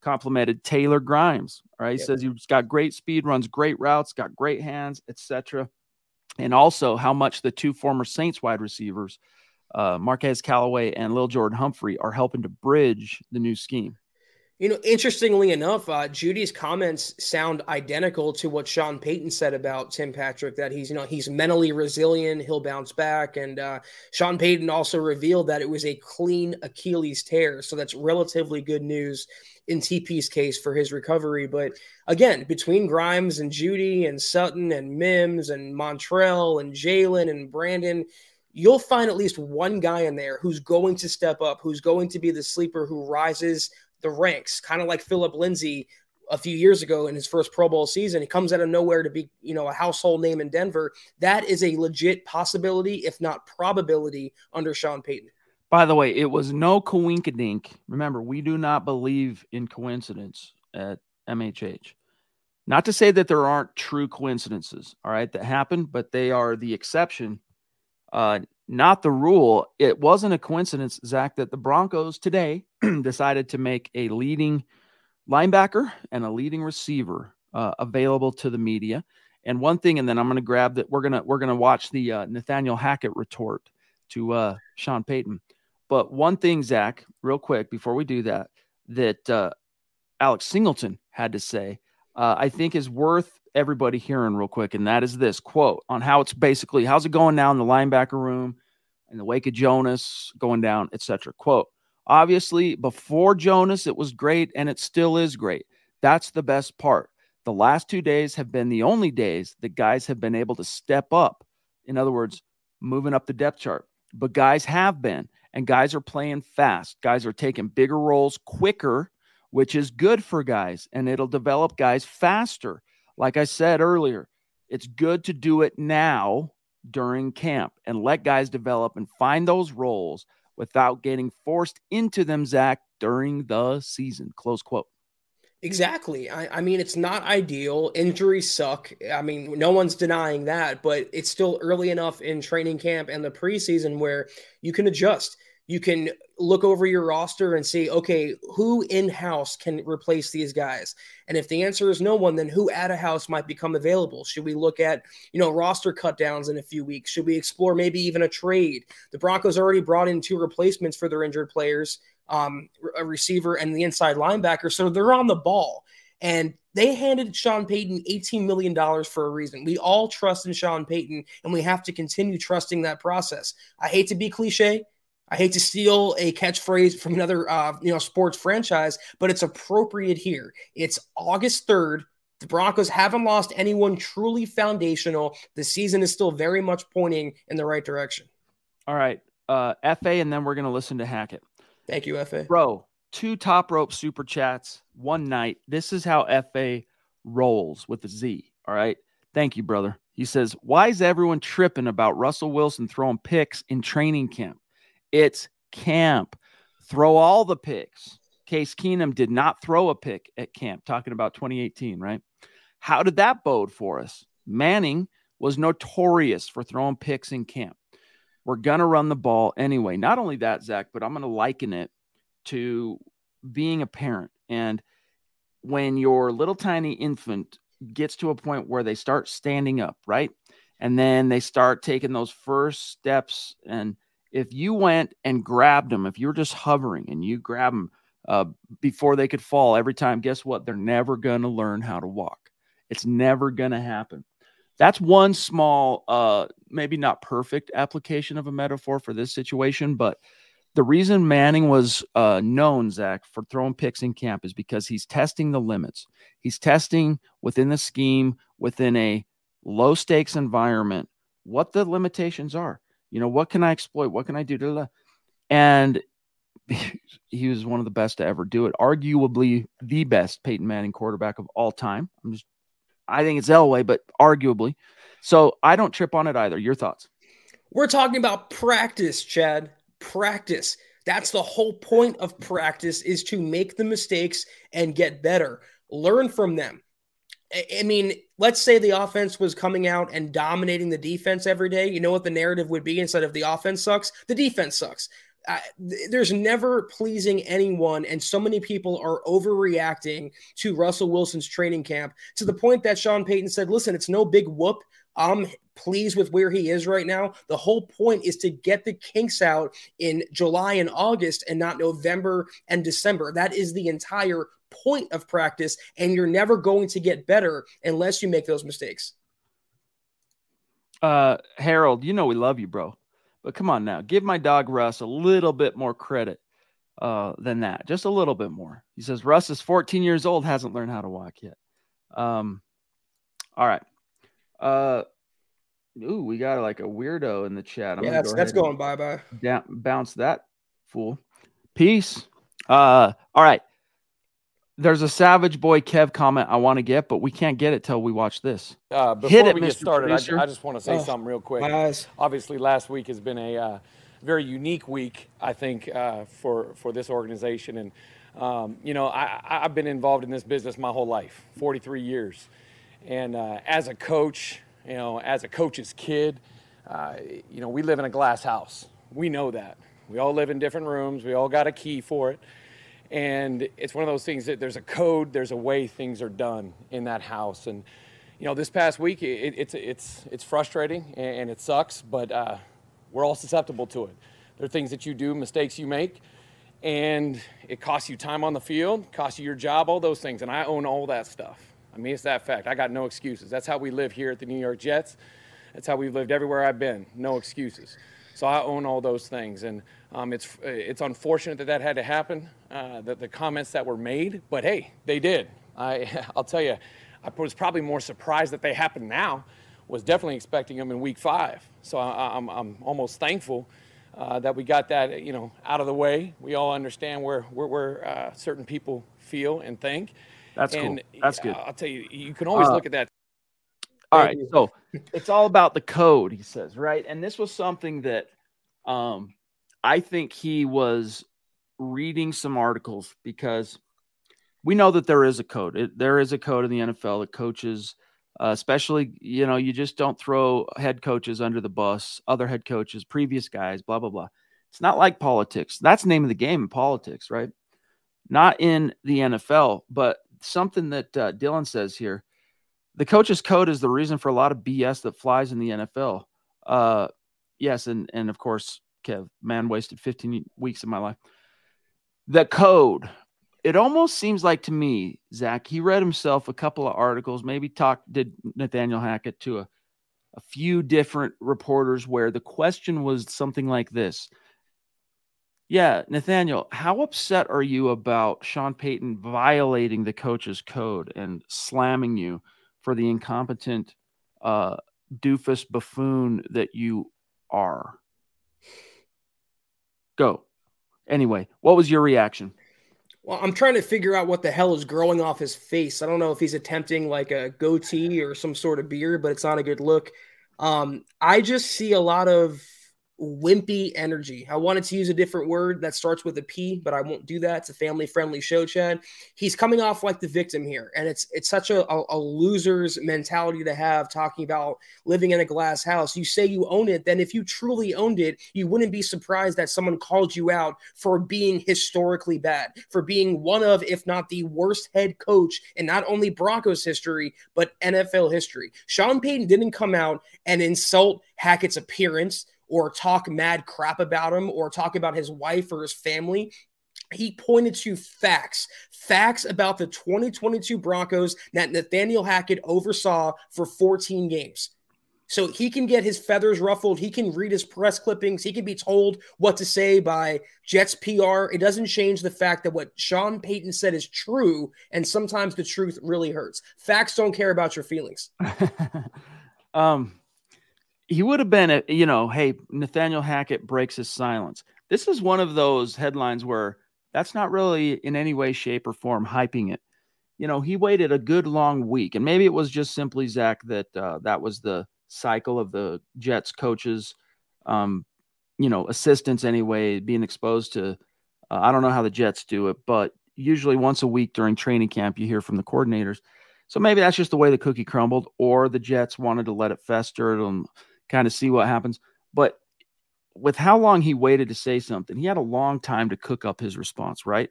complimented Taylor Grimes. All right. He yep. says he's got great speed, runs great routes, got great hands, etc. And also how much the two former Saints wide receivers, uh, Marquez Callaway and Lil Jordan Humphrey, are helping to bridge the new scheme. You know, interestingly enough, uh, Jeudy's comments sound identical to what Sean Payton said about Tim Patrick. That he's, you know, he's mentally resilient, he'll bounce back. And uh, Sean Payton also revealed that it was a clean Achilles tear, so that's relatively good news in TP's case for his recovery. But again, between Grimes and Jeudy and Sutton and Mims and Montrell and Jalen and Brandon, you'll find at least one guy in there who's going to step up, who's going to be the sleeper who rises the ranks, kind of like Phillip Lindsay a few years ago in his first Pro Bowl season. He comes out of nowhere to be, you know, a household name in Denver. That is a legit possibility, if not probability, under Sean Payton. By the way, it was no coinkydink. Remember, we do not believe in coincidence at MHH. Not to say that there aren't true coincidences, all right, that happen, but they are the exception, uh, not the rule. It wasn't a coincidence, Zach, that the Broncos today [CLEARS THROAT] decided to make a leading linebacker and a leading receiver uh, available to the media. And one thing, and then I'm going to grab that. We're gonna we're gonna watch the uh, Nathaniel Hackett retort to uh, Sean Payton. But one thing, Zach, real quick before we do that, that uh, Alex Singleton had to say, uh, I think is worth everybody hearing real quick, and that is this quote on how it's basically how's it going now in the linebacker room in the wake of Jonas going down, etc. Quote, obviously, before Jonas, it was great and it still is great. That's the best part. The last two days have been the only days that guys have been able to step up. In other words, moving up the depth chart. But guys have been, and guys are playing fast. Guys are taking bigger roles quicker, which is good for guys, and it'll develop guys faster. Like I said earlier, it's good to do it now during camp and let guys develop and find those roles without getting forced into them, Zach, during the season. Close quote. Exactly. I, I, mean, it's not ideal. Injuries suck. I mean, no one's denying that, but it's still early enough in training camp and the preseason where you can adjust you can look over your roster and see, okay, who in house can replace these guys? And if the answer is no one, then who at a house might become available? Should we look at, you know, roster cut downs in a few weeks? Should we explore maybe even a trade? The Broncos already brought in two replacements for their injured players, um, a receiver and the inside linebacker. So they're on the ball. And they handed Sean Payton $18 million for a reason. We all trust in Sean Payton, and we have to continue trusting that process. I hate to be cliche I hate to steal a catchphrase from another uh, you know sports franchise, but it's appropriate here. It's August 3rd. The Broncos haven't lost anyone truly foundational. The season is still very much pointing in the right direction. All right. Uh, FA, and then we're going to listen to Hackett. Thank you, FA. Bro, two top rope super chats one night. This is how FA rolls with the Z. All right. Thank you, brother. He says, Why is everyone tripping about Russell Wilson throwing picks in training camp? It's camp. Throw all the picks. Case Keenum did not throw a pick at camp, talking about 2018, right? How did that bode for us? Manning was notorious for throwing picks in camp. We're going to run the ball anyway. Not only that, Zach, but I'm going to liken it to being a parent. And when your little tiny infant gets to a point where they start standing up, right? And then they start taking those first steps and if you went and grabbed them, if you're just hovering and you grab them uh, before they could fall every time, guess what? They're never going to learn how to walk. It's never going to happen. That's one small, uh, maybe not perfect application of a metaphor for this situation, but the reason Manning was uh, known, Zach, for throwing picks in camp is because he's testing the limits. He's testing within the scheme, within a low stakes environment, what the limitations are. You know, what can I exploit? What can I do? And [LAUGHS] he was one of the best to ever do it. Arguably the best Peyton Manning quarterback of all time. I'm just, I think it's Elway, but arguably. So I don't trip on it either. Your thoughts? We're talking about practice, Chad. Practice. That's the whole point of practice is to make the mistakes and get better. Learn from them. I mean, let's say the offense was coming out and dominating the defense every day. You know what the narrative would be instead of the offense sucks? The defense sucks. There's never pleasing anyone, and so many people are overreacting to Russell Wilson's training camp to the point that Sean Payton said, Listen, it's no big whoop. I'm pleased with where he is right now. The whole point is to get the kinks out in July and August and not November and December. That is the entire point of practice, and you're never going to get better unless you make those mistakes. Uh, Harold, you know we love you, bro. But come on now, give my dog Russ a little bit more credit uh, than that, just a little bit more. He says Russ is 14 years old, hasn't learned how to walk yet. Um, all right. Uh, ooh, we got like a weirdo in the chat. I'm yeah, that's, go that's going bye bye. Down, bounce that fool. Peace. Uh, all right. There's a Savage Boy Kev comment I want to get, but we can't get it till we watch this. Uh, before Hit it, we Mr. get started, I, I, just want to say oh, something real quick. Guys. Obviously, last week has been a uh, very unique week, I think, uh, for for this organization. And um, you know, I, I've been involved in this business my whole life, 43 years. And uh, as a coach, you know, as a coach's kid, uh, you know, we live in a glass house. We know that. We all live in different rooms. We all got a key for it. And it's one of those things that there's a code, there's a way things are done in that house. And, you know, this past week, it, it's, it's, it's frustrating and it sucks, but uh, we're all susceptible to it. There are things that you do, mistakes you make, and it costs you time on the field, costs you your job, all those things. And I own all that stuff. I mean, it's that fact. I got no excuses. That's how we live here at the New York Jets. That's how we've lived everywhere I've been. No excuses. So I own all those things, and um, it's it's unfortunate that that had to happen, uh, that the comments that were made. But hey, they did. I [LAUGHS] I'll tell you, I was probably more surprised that they happened now. Was definitely expecting them in week five. So I, I'm I'm almost thankful. Uh, that we got that you know out of the way. We all understand where where, where uh, certain people feel and think. That's and, cool. That's good. I'll tell you, you can always uh, look at that. All right, so [LAUGHS] it's all about the code, he says, right? And this was something that um, I think he was reading some articles because we know that there is a code. It, there is a code in the NFL that coaches, uh, especially, you know, you just don't throw head coaches under the bus, other head coaches, previous guys, blah, blah, blah. It's not like politics. That's the name of the game in politics, right? Not in the NFL, but something that uh, Dylan says here. The coach's code is the reason for a lot of BS that flies in the NFL. Uh, yes, and and of course, Kev, man, wasted 15 weeks of my life. The code. It almost seems like to me, Zach, he read himself a couple of articles, maybe talked, did Nathaniel Hackett to a, a few different reporters where the question was something like this yeah, Nathaniel, how upset are you about Sean Payton violating the coach's code and slamming you for the incompetent uh, doofus buffoon that you are? Go. Anyway, what was your reaction? Well, I'm trying to figure out what the hell is growing off his face. I don't know if he's attempting like a goatee or some sort of beard, but it's not a good look. Um, I just see a lot of wimpy energy. I wanted to use a different word that starts with a P, but I won't do that. It's a family friendly show, Chad. He's coming off like the victim here, and it's it's such a, a, a, loser's mentality to have talking about living in a glass house. You say you own it, then if you truly owned it, you wouldn't be surprised that someone called you out for being historically bad, for being one of, if not the worst head coach in not only Broncos history, but NFL history. Sean Payton didn't come out and insult Hackett's appearance or talk mad crap about him or talk about his wife or his family. He pointed to facts, facts about the 2022 Broncos that Nathaniel Hackett oversaw for 14 games. So he can get his feathers ruffled. He can read his press clippings. He can be told what to say by Jets PR. It doesn't change the fact that what Sean Payton said is true. And sometimes the truth really hurts. Facts don't care about your feelings. [LAUGHS] um, he would have been, you know, hey, Nathaniel Hackett breaks his silence. This is one of those headlines where that's not really in any way, shape, or form hyping it. You know, he waited a good long week, and maybe it was just simply Zach that uh, that was the cycle of the Jets coaches, um, you know, assistants anyway, being exposed to. Uh, I don't know how the Jets do it, but usually once a week during training camp, you hear from the coordinators. So maybe that's just the way the cookie crumbled, or the Jets wanted to let it fester and kind of see what happens. But with how long he waited to say something, he had a long time to cook up his response, right?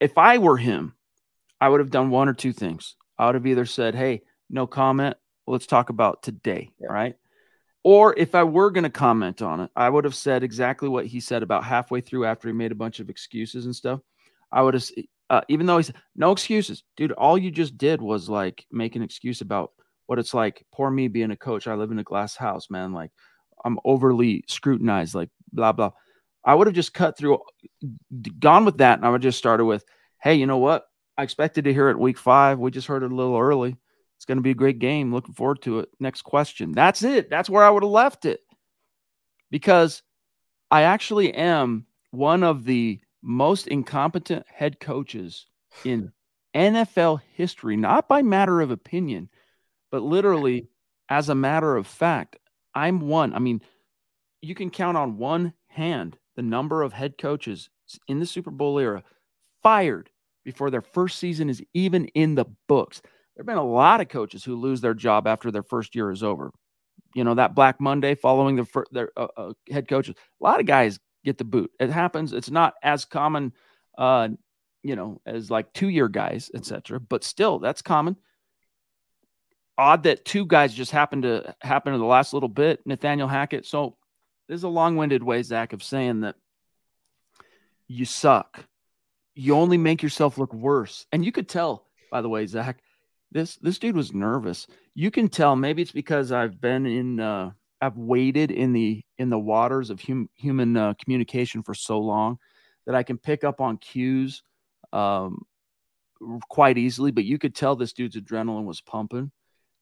If I were him, I would have done one or two things. I would have either said, Hey, no comment. Let's talk about today. Yeah. Right. Or if I were going to comment on it, I would have said exactly what he said about halfway through after he made a bunch of excuses and stuff. I would have, uh, even though he said, no excuses, dude, all you just did was like make an excuse about what it's like. Poor me being a coach. I live in a glass house, man. Like I'm overly scrutinized, like blah, blah. I would have just cut through, gone with that. And I would just started with, hey, you know what? I expected to hear it week five. We just heard it a little early. It's going to be a great game. Looking forward to it. Next question. That's it. That's where I would have left it because I actually am one of the most incompetent head coaches in NFL history, not by matter of opinion, but literally, as a matter of fact, I'm one. I mean, you can count on one hand the number of head coaches in the Super Bowl era fired before their first season is even in the books. There have been a lot of coaches who lose their job after their first year is over. You know, that Black Monday following the fir- their uh, uh, head coaches. A lot of guys get the boot. It happens. It's not as common, uh, you know, as like two year guys, etc. But still, that's common odd that two guys just happened to happen in the last little bit. Nathaniel Hackett. So this is a long-winded way, Zach, of saying that you suck. You only make yourself look worse. And you could tell, by the way, Zach, this this dude was nervous. You can tell. Maybe it's because I've been in. Uh, I've waded in the in the waters of hum, human uh, communication for so long that I can pick up on cues um, quite easily. But you could tell this dude's adrenaline was pumping,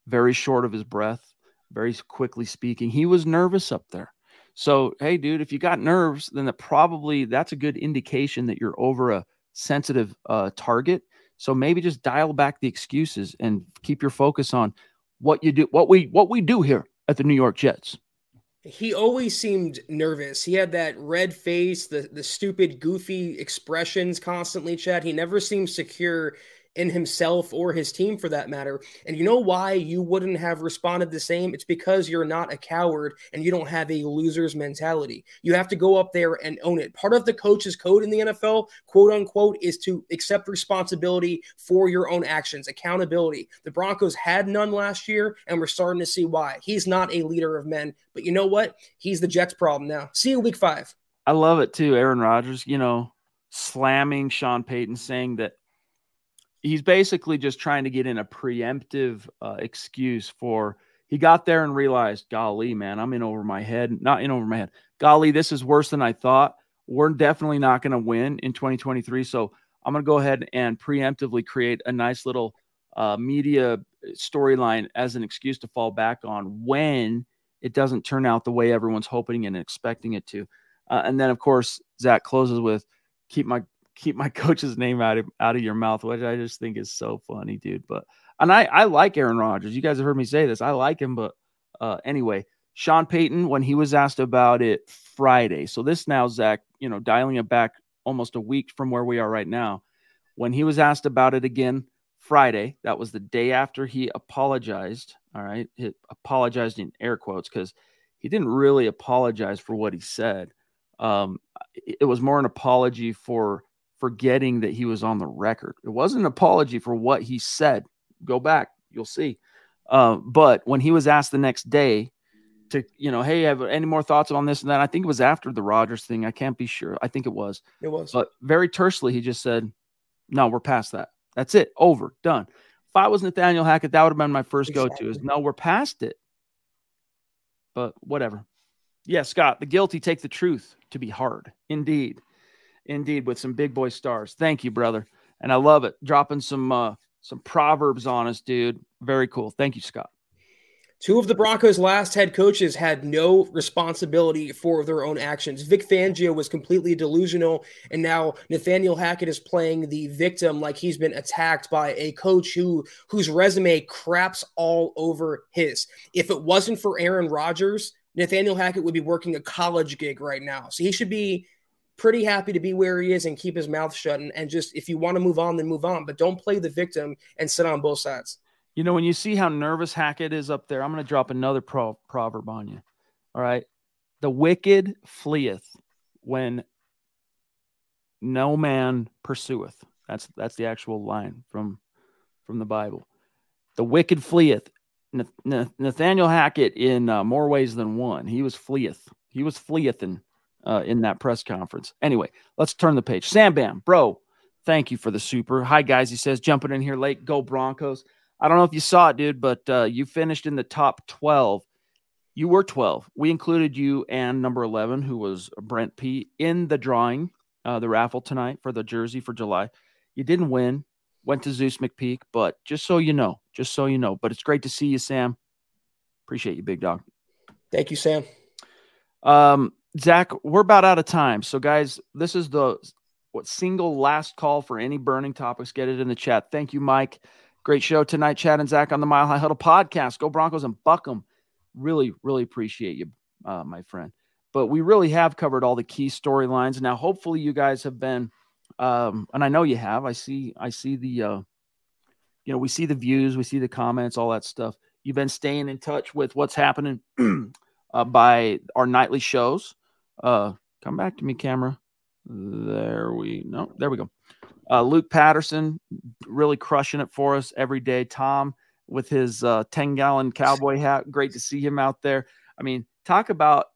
very short of his breath, very quickly speaking. He was nervous up there. So, hey, dude, if you got nerves, then that probably that's a good indication that you're over a sensitive uh, target. So maybe just dial back the excuses and keep your focus on what you do, what we what we do here at the New York Jets. He always seemed nervous. He had that red face, the the stupid, goofy expressions constantly. Chad. He never seemed secure in himself or his team for that matter. And you know why you wouldn't have responded the same? It's because you're not a coward and you don't have a loser's mentality. You have to go up there and own it. Part of the coach's code in the NFL, quote unquote, is to accept responsibility for your own actions, accountability. The Broncos had none last year, and we're starting to see why. He's not a leader of men, but you know what? He's the Jets' problem now. See you week five. I love it too. Aaron Rodgers, you know, slamming Sean Payton, saying that he's basically just trying to get in a preemptive uh, excuse for he got there and realized, golly, man, I'm in over my head. Not in over my head. Golly, this is worse than I thought. We're definitely not going to win in 2023. So I'm going to go ahead and preemptively create a nice little uh, media storyline as an excuse to fall back on when it doesn't turn out the way everyone's hoping and expecting it to. Uh, and then, of course, Zach closes with keep my keep my [LAUGHS] coach's name out of out of your mouth, which I just think is so funny, dude. But and I I like Aaron Rodgers. You guys have heard me say this. I like him, but uh, anyway, Sean Payton when he was asked about it Friday. So this now Zach, you know, dialing it back almost a week from where we are right now. When he was asked about it again Friday, that was the day after he apologized. All right, he apologized in air quotes because he didn't really apologize for what he said. Um, it was more an apology for forgetting that he was on the record. It wasn't an apology for what he said. Go back, you'll see. Uh, but when he was asked the next day to, you know, hey, have any more thoughts on this and that? I think it was after the Rodgers thing. I can't be sure. I think it was. It was. But very tersely, he just said, "No, we're past that. That's it. Over. Done." If I was Nathaniel Hackett, that would have been my first exactly. go-to. Is no, we're past it. But whatever. Yeah, Scott, the guilty take the truth to be hard. Indeed indeed with some big boy stars. Thank you, brother. And I love it. Dropping some uh some proverbs on us, dude. Very cool. Thank you, Scott. Two of the Broncos' last head coaches had no responsibility for their own actions. Vic Fangio was completely delusional, and now Nathaniel Hackett is playing the victim like he's been attacked by a coach who whose resume craps all over his. If it wasn't for Aaron Rodgers, Nathaniel Hackett would be working a college gig right now. So he should be pretty happy to be where he is and keep his mouth shut. And, and just if you want to move on, then move on, but don't play the victim and sit on both sides. You know, when you see how nervous Hackett is up there, I'm going to drop another pro- proverb on you. All right. The wicked fleeth when no man pursueth. That's that's the actual line from from the Bible. The wicked fleeth. Nathaniel Hackett, in uh, more ways than one, he was fleeth. He was fleething uh, in that press conference. Anyway, let's turn the page. Sam Bam, bro, thank you for the super. Hi, guys. He says, jumping in here late. Go Broncos. I don't know if you saw it, dude, but uh, you finished in the top 12. You were 12. We included you and number 11, who was Brent P, in the drawing, uh, the raffle tonight for the jersey for July. You didn't win, went to Zeus McPeak, but just so you know, just so you know. But it's great to see you, Sam. Appreciate you, big dog. Thank you, Sam. Um, Zach, we're about out of time. So, guys, this is the what single last call for any burning topics. Get it in the chat. Thank you, Mike. Great show tonight, Chad and Zach on the Mile High Huddle podcast. Go Broncos and buck them. Really, really appreciate you, uh, my friend. But we really have covered all the key storylines. Now, hopefully, you guys have been, um, and I know you have. I see, I see the, uh, you know, we see the views, we see the comments, all that stuff. You've been staying in touch with what's happening [CLEARS THROAT] uh, by our nightly shows. Uh, come back to me, camera. There we no, there we go. Uh, Luke Patterson really crushing it for us every day. Tom with his uh, 10 gallon cowboy hat. Great to see him out there. I mean, talk about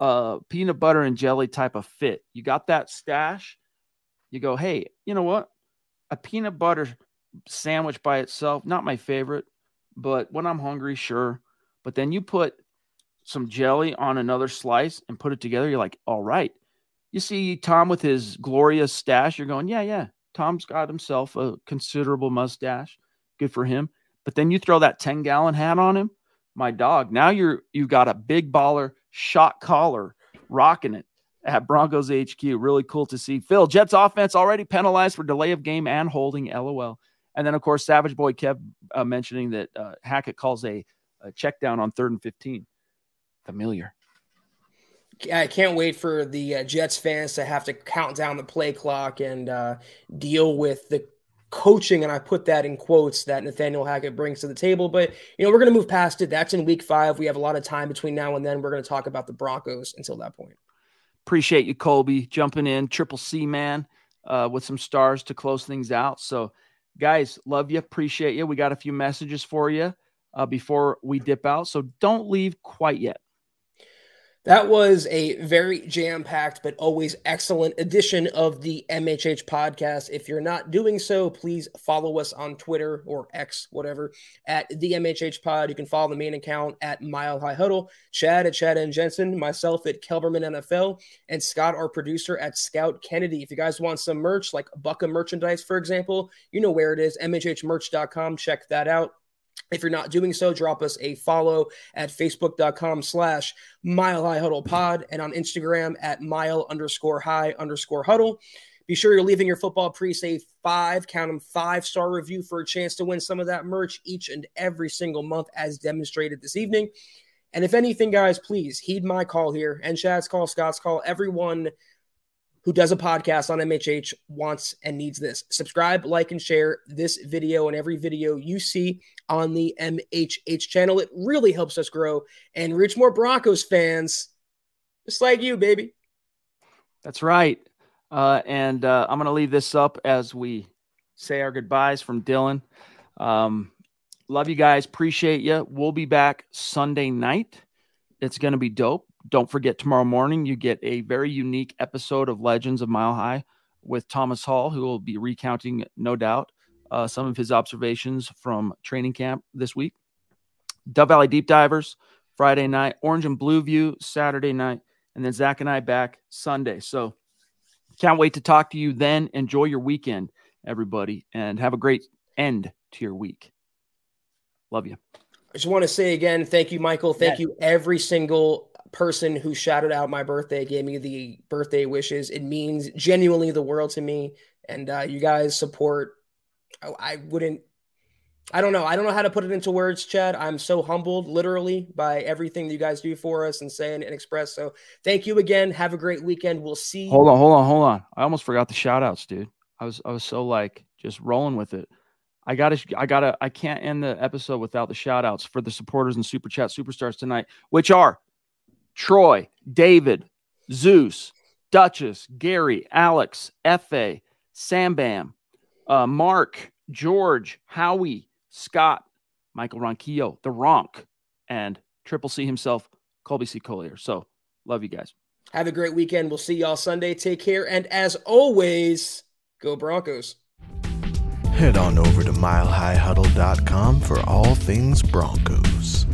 uh, peanut butter and jelly type of fit. You got that stash. You go, hey, you know what? A peanut butter sandwich by itself, not my favorite, but when I'm hungry, sure. But then you put some jelly on another slice and put it together, you're like, all right. You see Tom with his glorious stash, you're going, yeah, yeah. Tom's got himself a considerable mustache. Good for him. But then you throw that 10 gallon hat on him, my dog. Now you're you've got a big baller shot collar rocking it at Broncos HQ. Really cool to see. Phil, Jets offense already penalized for delay of game and holding. LOL. And then, of course, Savage Boy Kev uh, mentioning that uh, Hackett calls a, a check down on third and 15. Familiar. I can't wait for the uh, Jets fans to have to count down the play clock and uh, deal with the coaching, and I put that in quotes that Nathaniel Hackett brings to the table. But you know, we're going to move past it. That's in week five. We have a lot of time between now and then. We're going to talk about the Broncos until that point. Appreciate you, Colby, jumping in, triple C man, uh, with some stars to close things out. So, guys, love you, appreciate you. We got a few messages for you uh, before we dip out, so don't leave quite yet. That was a very jam packed but always excellent edition of the MHH podcast. If you're not doing so, please follow us on Twitter or X, whatever, at the MHH pod. You can follow the main account at Mile High Huddle, Chad at Chad and Jensen, myself at Kelberman NFL, and Scott, our producer, at Scott Kennedy. If you guys want some merch, like Bucka merchandise, for example, you know where it is, MHHmerch.com. Check that out. If you're not doing so, drop us a follow at facebook.com slash mile high huddle pod and on Instagram at mile underscore high underscore huddle. Be sure you're leaving your football priest a five, count them five star review for a chance to win some of that merch each and every single month, as demonstrated this evening. And if anything, guys, please heed my call here and Chad's call, Scott's call. Everyone who does a podcast on MHH wants and needs this. Subscribe, like, and share this video and every video you see on the MHH channel. It really helps us grow and reach more Broncos fans, just like you, baby. That's right. Uh, and uh, I'm going to leave this up as we say our goodbyes from Dylan. Um, love you guys. Appreciate you. We'll be back Sunday night. It's going to be dope. Don't forget, tomorrow morning, you get a very unique episode of Legends of Mile High with Thomas Hall, who will be recounting, no doubt, uh, some of his observations from training camp this week. Dove Valley Deep Divers, Friday night, Orange and Blue View, Saturday night, and then Zach and I back Sunday. So can't wait to talk to you then. Enjoy your weekend, everybody, and have a great end to your week. Love you. I just want to say again, thank you, Michael. Thank yes. you, every single person who shouted out my birthday, gave me the birthday wishes. It means genuinely the world to me. And uh, you guys support. I, I wouldn't. I don't know. I don't know how to put it into words, Chad. I'm so humbled, literally, by everything that you guys do for us and say and express. So thank you again. Have a great weekend. We'll see. Hold on, hold on, hold on. I almost forgot the shout outs, dude. I was I was so like just rolling with it. I gotta I gotta I can't end the episode without the shout outs for the supporters and super chat superstars tonight, which are Troy, David, Zeus, Duchess, Gary, Alex, F.A., Sambam, uh, Mark, George, Howie, Scott, Michael Ronquillo, The Ronk, and Triple C himself, Colby C. Collier. So, love you guys. Have a great weekend. We'll see y'all Sunday. Take care. And as always, go Broncos. Head on over to milehighhuddle.com for all things Broncos.